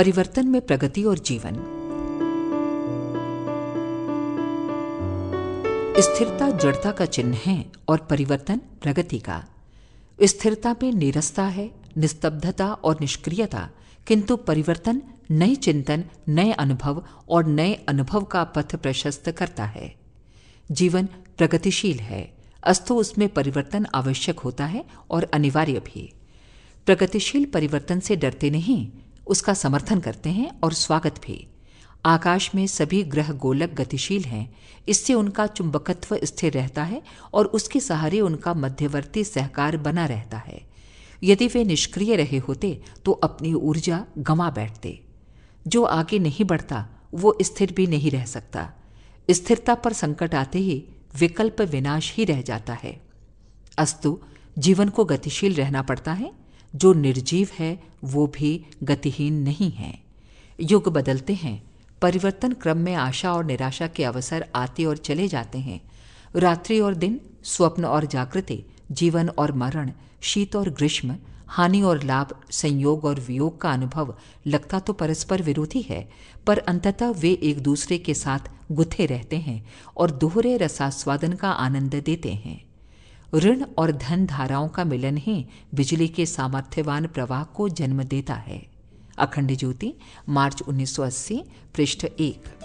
परिवर्तन में प्रगति और जीवन। स्थिरता जड़ता का चिन्ह है और परिवर्तन प्रगति का। स्थिरता में नीरसता है, निस्तब्धता और निष्क्रियता, किंतु परिवर्तन नए चिंतन, नए अनुभव और नए अनुभव का पथ प्रशस्त करता है। जीवन प्रगतिशील है, अस्तु उसमें परिवर्तन आवश्यक होता है और अनिवार्य भी। प्रगतिशील परिवर्तन से डरते नहीं उसका समर्थन करते हैं और स्वागत भी। आकाश में सभी ग्रह गोलक गतिशील हैं, इससे उनका चुंबकत्व स्थिर रहता है और उसके सहारे उनका मध्यवर्ती सहकार बना रहता है। यदि वे निष्क्रिय रहे होते तो अपनी ऊर्जा गंवा बैठते। जो आगे नहीं बढ़ता, वो स्थिर भी नहीं रह सकता। स्थिरता पर संकट आते ही विकल्प विनाश ही रह जाता है। अस्तु, जीवन को गतिशील रहना पड़ता है जो निर्जीव है, वो भी गतिहीन नहीं है। युग बदलते हैं। परिवर्तन क्रम में आशा और निराशा के अवसर आते और चले जाते हैं। रात्रि और दिन, स्वप्न और जागृति, जीवन और मरण, शीत और ग्रीष्म, हानि और लाभ, संयोग और वियोग का अनुभव लगता तो परस्पर विरोधी है, पर अंततः वे एक दूसरे के साथ गुथे रहते हैं और दोहरे रसास्वादन का आनंद देते हैं। ऋण और धन धाराओं का मिलन ही बिजली के सामर्थ्यवान प्रवाह को जन्म देता है। अखंड ज्योति, मार्च 1980 पृष्ठ एक।